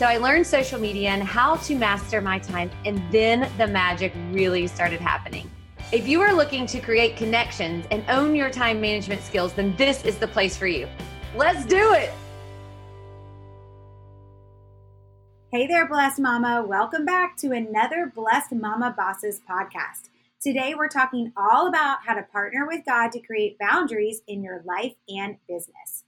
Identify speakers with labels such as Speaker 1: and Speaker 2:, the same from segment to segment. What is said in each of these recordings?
Speaker 1: so I learned social media and how to master my time, and then the magic really started happening. If you are looking to create connections and own your time management skills, then this is the place for you. Let's do it.
Speaker 2: Hey there, Blessed Mama. Welcome back to another Blessed Mama Bosses podcast. Today, we're talking all about how to partner with God to create boundaries in your life and business.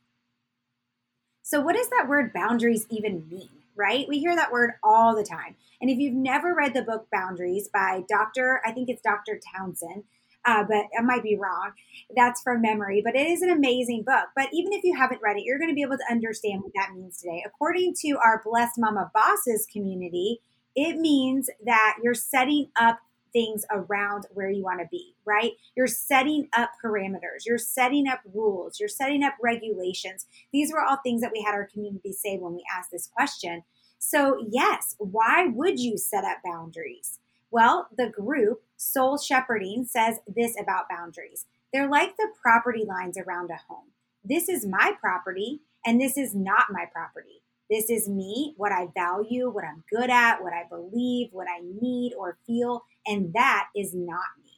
Speaker 2: So, what does that word boundaries even mean? Right? We hear that word all the time. And if you've never read the book Boundaries by Dr. I think it's Dr. Townsend, uh, but I might be wrong. That's from memory, but it is an amazing book. But even if you haven't read it, you're going to be able to understand what that means today. According to our Blessed Mama Bosses community, it means that you're setting up things around where you want to be, right? You're setting up parameters, you're setting up rules, you're setting up regulations. These were all things that we had our community say when we asked this question. So, yes, why would you set up boundaries? Well, the group Soul Shepherding says this about boundaries they're like the property lines around a home. This is my property, and this is not my property. This is me, what I value, what I'm good at, what I believe, what I need or feel, and that is not me.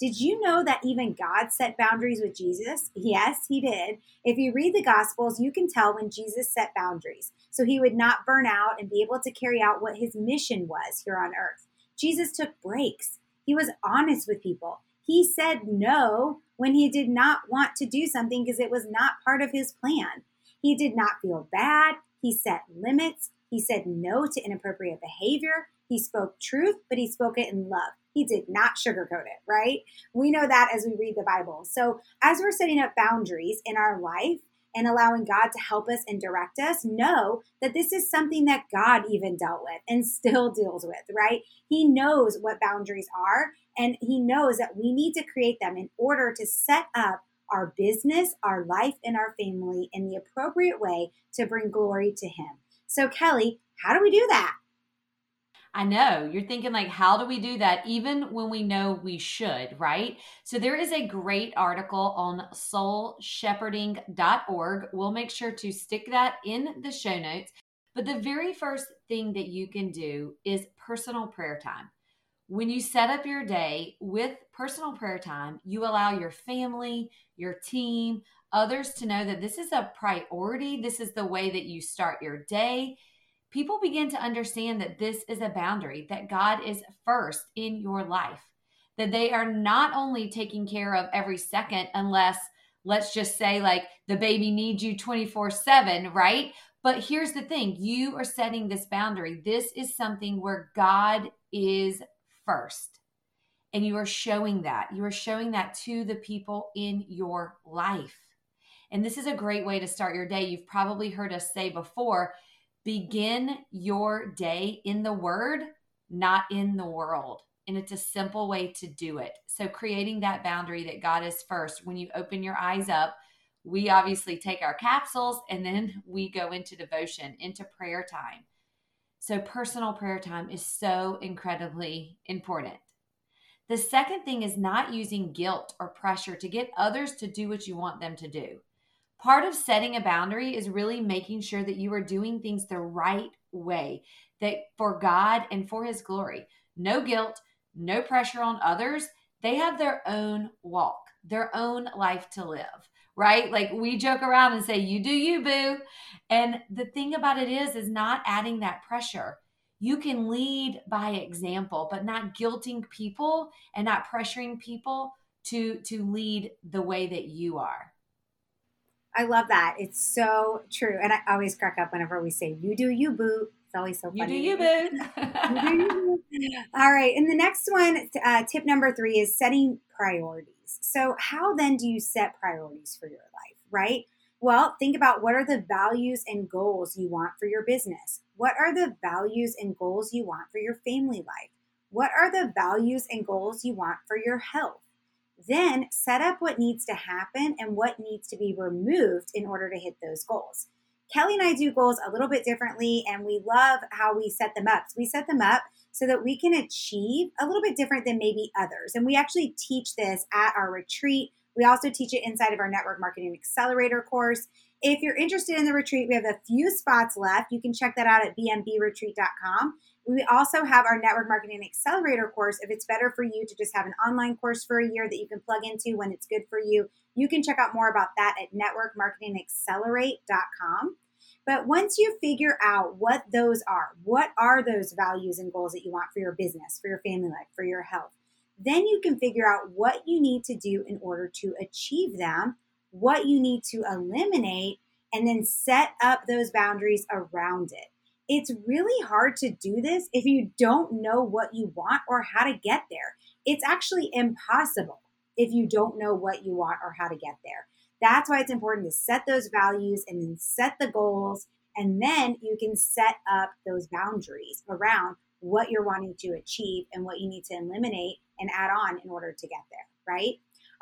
Speaker 2: Did you know that even God set boundaries with Jesus? Yes, he did. If you read the Gospels, you can tell when Jesus set boundaries so he would not burn out and be able to carry out what his mission was here on earth. Jesus took breaks. He was honest with people. He said no when he did not want to do something because it was not part of his plan. He did not feel bad. He set limits. He said no to inappropriate behavior. He spoke truth, but he spoke it in love. He did not sugarcoat it, right? We know that as we read the Bible. So, as we're setting up boundaries in our life and allowing God to help us and direct us, know that this is something that God even dealt with and still deals with, right? He knows what boundaries are, and He knows that we need to create them in order to set up our business, our life, and our family in the appropriate way to bring glory to Him. So, Kelly, how do we do that?
Speaker 1: I know you're thinking, like, how do we do that even when we know we should, right? So, there is a great article on soulshepherding.org. We'll make sure to stick that in the show notes. But the very first thing that you can do is personal prayer time. When you set up your day with personal prayer time, you allow your family, your team, others to know that this is a priority. This is the way that you start your day. People begin to understand that this is a boundary, that God is first in your life, that they are not only taking care of every second, unless, let's just say, like the baby needs you 24 7, right? But here's the thing you are setting this boundary. This is something where God is first. And you are showing that. You are showing that to the people in your life. And this is a great way to start your day. You've probably heard us say before begin your day in the word, not in the world. And it's a simple way to do it. So, creating that boundary that God is first. When you open your eyes up, we obviously take our capsules and then we go into devotion, into prayer time. So, personal prayer time is so incredibly important. The second thing is not using guilt or pressure to get others to do what you want them to do. Part of setting a boundary is really making sure that you are doing things the right way, that for God and for His glory. No guilt, no pressure on others. They have their own walk, their own life to live right? Like we joke around and say, you do you, boo. And the thing about it is, is not adding that pressure. you can lead by example, but not guilting people and not pressuring people to to lead the way that you are.
Speaker 2: I love that. It's so true. And I always crack up whenever we say, you do you, boo. It's always so funny.
Speaker 1: You do you, boo.
Speaker 2: All right. And the next one, uh, tip number three is setting priorities. So, how then do you set priorities for your life, right? Well, think about what are the values and goals you want for your business? What are the values and goals you want for your family life? What are the values and goals you want for your health? Then set up what needs to happen and what needs to be removed in order to hit those goals. Kelly and I do goals a little bit differently, and we love how we set them up. So we set them up so that we can achieve a little bit different than maybe others. And we actually teach this at our retreat. We also teach it inside of our Network Marketing Accelerator course. If you're interested in the retreat, we have a few spots left. You can check that out at bmbretreat.com. We also have our network marketing accelerator course. If it's better for you to just have an online course for a year that you can plug into when it's good for you, you can check out more about that at networkmarketingaccelerate.com. But once you figure out what those are, what are those values and goals that you want for your business, for your family life, for your health, then you can figure out what you need to do in order to achieve them, what you need to eliminate, and then set up those boundaries around it. It's really hard to do this if you don't know what you want or how to get there. It's actually impossible if you don't know what you want or how to get there. That's why it's important to set those values and then set the goals. And then you can set up those boundaries around what you're wanting to achieve and what you need to eliminate and add on in order to get there, right?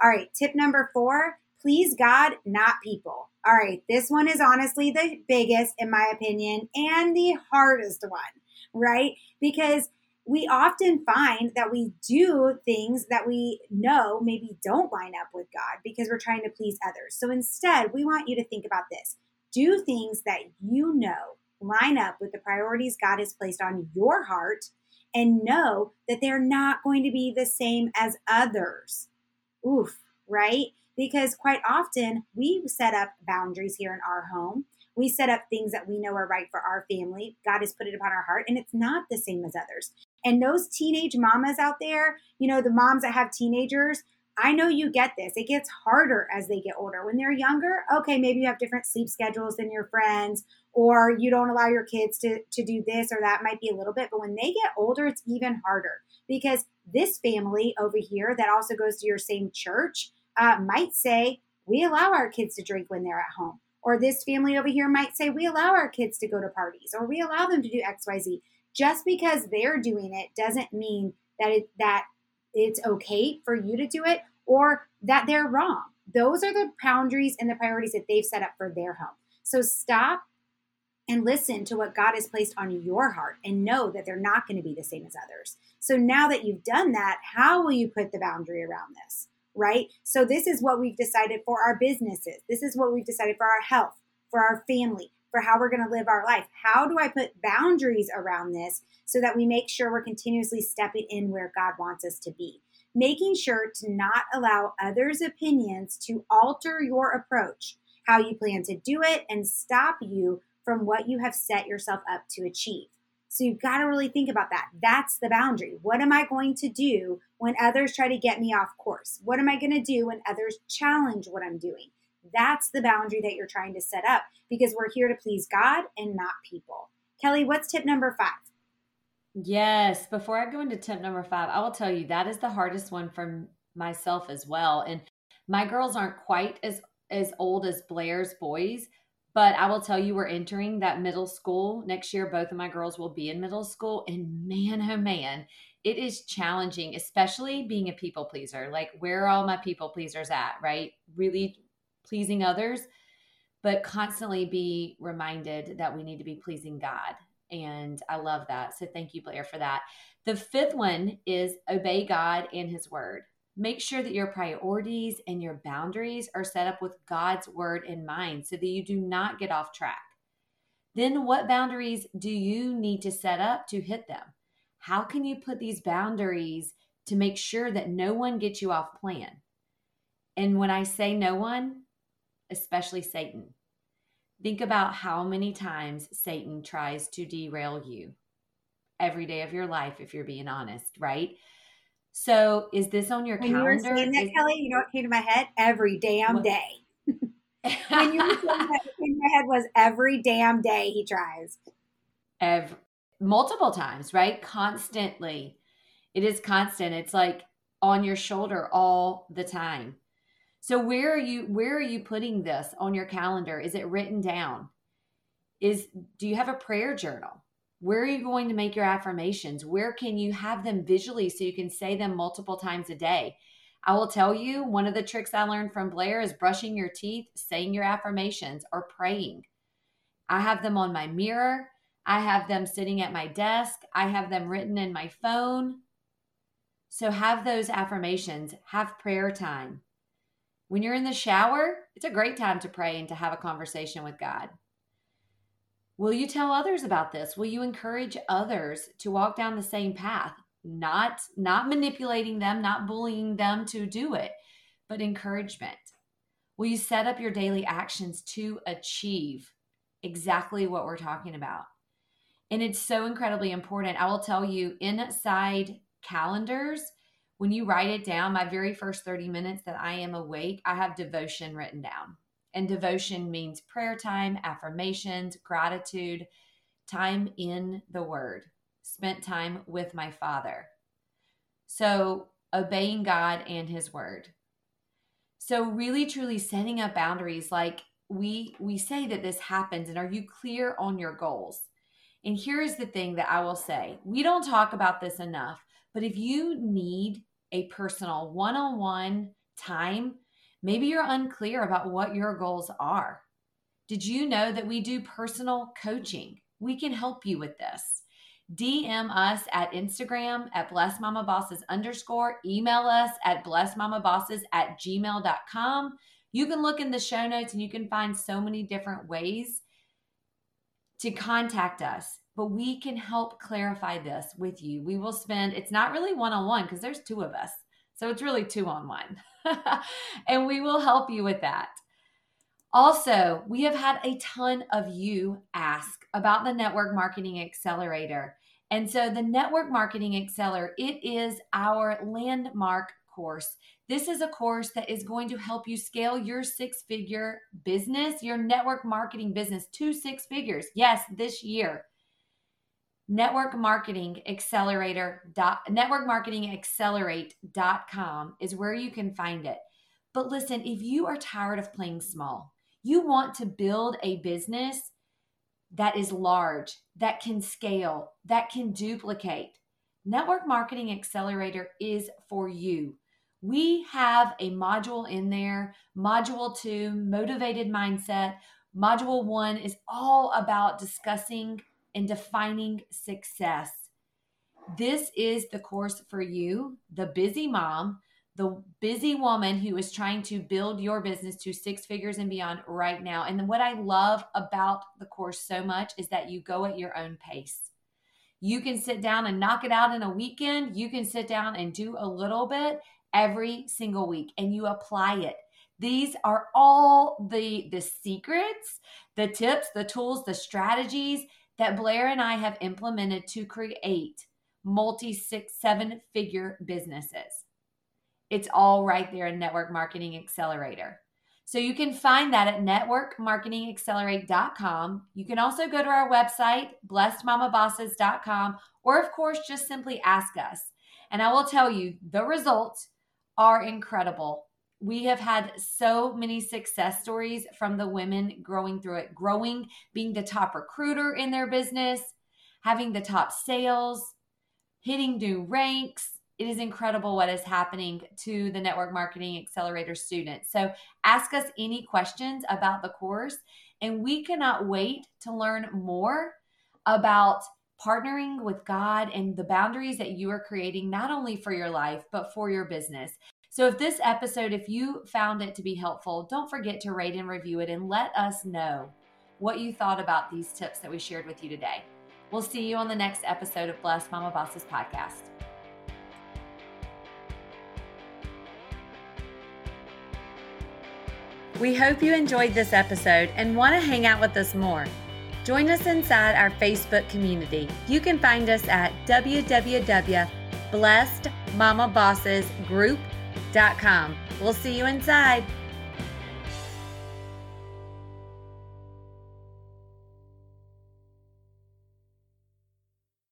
Speaker 2: All right, tip number four please God, not people. All right, this one is honestly the biggest, in my opinion, and the hardest one, right? Because we often find that we do things that we know maybe don't line up with God because we're trying to please others. So instead, we want you to think about this do things that you know line up with the priorities God has placed on your heart and know that they're not going to be the same as others. Oof, right? Because quite often we set up boundaries here in our home. We set up things that we know are right for our family. God has put it upon our heart, and it's not the same as others. And those teenage mamas out there, you know, the moms that have teenagers, I know you get this. It gets harder as they get older. When they're younger, okay, maybe you have different sleep schedules than your friends, or you don't allow your kids to, to do this or that might be a little bit. But when they get older, it's even harder because this family over here that also goes to your same church, uh, might say, we allow our kids to drink when they're at home. Or this family over here might say, we allow our kids to go to parties or we allow them to do XYZ. Just because they're doing it doesn't mean that it, that it's okay for you to do it or that they're wrong. Those are the boundaries and the priorities that they've set up for their home. So stop and listen to what God has placed on your heart and know that they're not going to be the same as others. So now that you've done that, how will you put the boundary around this? Right? So this is what we've decided for our businesses. This is what we've decided for our health, for our family, for how we're going to live our life. How do I put boundaries around this so that we make sure we're continuously stepping in where God wants us to be? Making sure to not allow others' opinions to alter your approach, how you plan to do it, and stop you from what you have set yourself up to achieve. So you've got to really think about that. That's the boundary. What am I going to do when others try to get me off course? What am I going to do when others challenge what I'm doing? That's the boundary that you're trying to set up because we're here to please God and not people. Kelly, what's tip number five?
Speaker 1: Yes. Before I go into tip number five, I will tell you that is the hardest one for myself as well. And my girls aren't quite as as old as Blair's boys, but I will tell you, we're entering that middle school next year. Both of my girls will be in middle school. And man, oh man, it is challenging, especially being a people pleaser. Like, where are all my people pleasers at, right? Really pleasing others, but constantly be reminded that we need to be pleasing God. And I love that. So thank you, Blair, for that. The fifth one is obey God and his word. Make sure that your priorities and your boundaries are set up with God's word in mind so that you do not get off track. Then, what boundaries do you need to set up to hit them? How can you put these boundaries to make sure that no one gets you off plan? And when I say no one, especially Satan, think about how many times Satan tries to derail you. every day of your life if you're being honest, right? So is this on your
Speaker 2: when
Speaker 1: calendar?
Speaker 2: you were saying that,
Speaker 1: Is-
Speaker 2: Kelly, you know what came to my head? Every damn
Speaker 1: What?
Speaker 2: day. when you were saying that, what came to my head was every damn day he tries.
Speaker 1: Ev- multiple times, right? Constantly. It is constant. It's like on your shoulder all the time. So where are you where are you putting this on your calendar? Is it written down? Is do you have a prayer journal? Where are you going to make your affirmations? Where can you have them visually so you can say them multiple times a day? I will tell you, one of the tricks I learned from Blair is brushing your teeth, saying your affirmations, or praying. I have them on my mirror. I have them sitting at my desk. I have them written in my phone. So have those affirmations, have prayer time. When you're in the shower, it's a great time to pray and to have a conversation with God. Will you tell others about this? Will you encourage others to walk down the same path? Not not manipulating them, not bullying them to do it, but encouragement. Will you set up your daily actions to achieve exactly what we're talking about? And it's so incredibly important. I will tell you inside calendars, when you write it down, my very first 30 minutes that I am awake, I have devotion written down. And devotion means prayer time, affirmations, gratitude, time in the word, spent time with my father. So, obeying God and his word. So, really truly setting up boundaries like we we say that this happens and are you clear on your goals? And here is the thing that I will say. We don't talk about this enough, but if you need a personal one-on-one time Maybe you're unclear about what your goals are. Did you know that we do personal coaching? We can help you with this. DM us at Instagram at blessmamabosses underscore, email us at blessmamabosses at gmail.com. You can look in the show notes and you can find so many different ways to contact us, but we can help clarify this with you. We will spend, it's not really one on one because there's two of us. So it's really two on one. and we will help you with that. Also, we have had a ton of you ask about the Network Marketing Accelerator. And so the Network Marketing Accelerator, it is our landmark course. This is a course that is going to help you scale your six-figure business, your network marketing business to six figures. Yes, this year network marketing accelerator dot network marketing accelerate.com is where you can find it. But listen if you are tired of playing small you want to build a business that is large that can scale that can duplicate network marketing accelerator is for you. We have a module in there module 2 motivated mindset. Module 1 is all about discussing and defining success. This is the course for you, the busy mom, the busy woman who is trying to build your business to six figures and beyond right now. And what I love about the course so much is that you go at your own pace. You can sit down and knock it out in a weekend. You can sit down and do a little bit every single week and you apply it. These are all the the secrets, the tips, the tools, the strategies that Blair and I have implemented to create multi six, seven figure businesses. It's all right there in Network Marketing Accelerator. So you can find that at networkmarketingaccelerate.com. You can also go to our website, blessedmamabosses.com, or of course, just simply ask us. And I will tell you, the results are incredible. We have had so many success stories from the women growing through it, growing, being the top recruiter in their business, having the top sales, hitting new ranks. It is incredible what is happening to the Network Marketing Accelerator students. So ask us any questions about the course, and we cannot wait to learn more about partnering with God and the boundaries that you are creating, not only for your life, but for your business. So, if this episode, if you found it to be helpful, don't forget to rate and review it and let us know what you thought about these tips that we shared with you today. We'll see you on the next episode of Blessed Mama Bosses podcast. We hope you enjoyed this episode and want to hang out with us more. Join us inside our Facebook community. You can find us at www.blessedmamabossesgroup.com. We'll see you inside.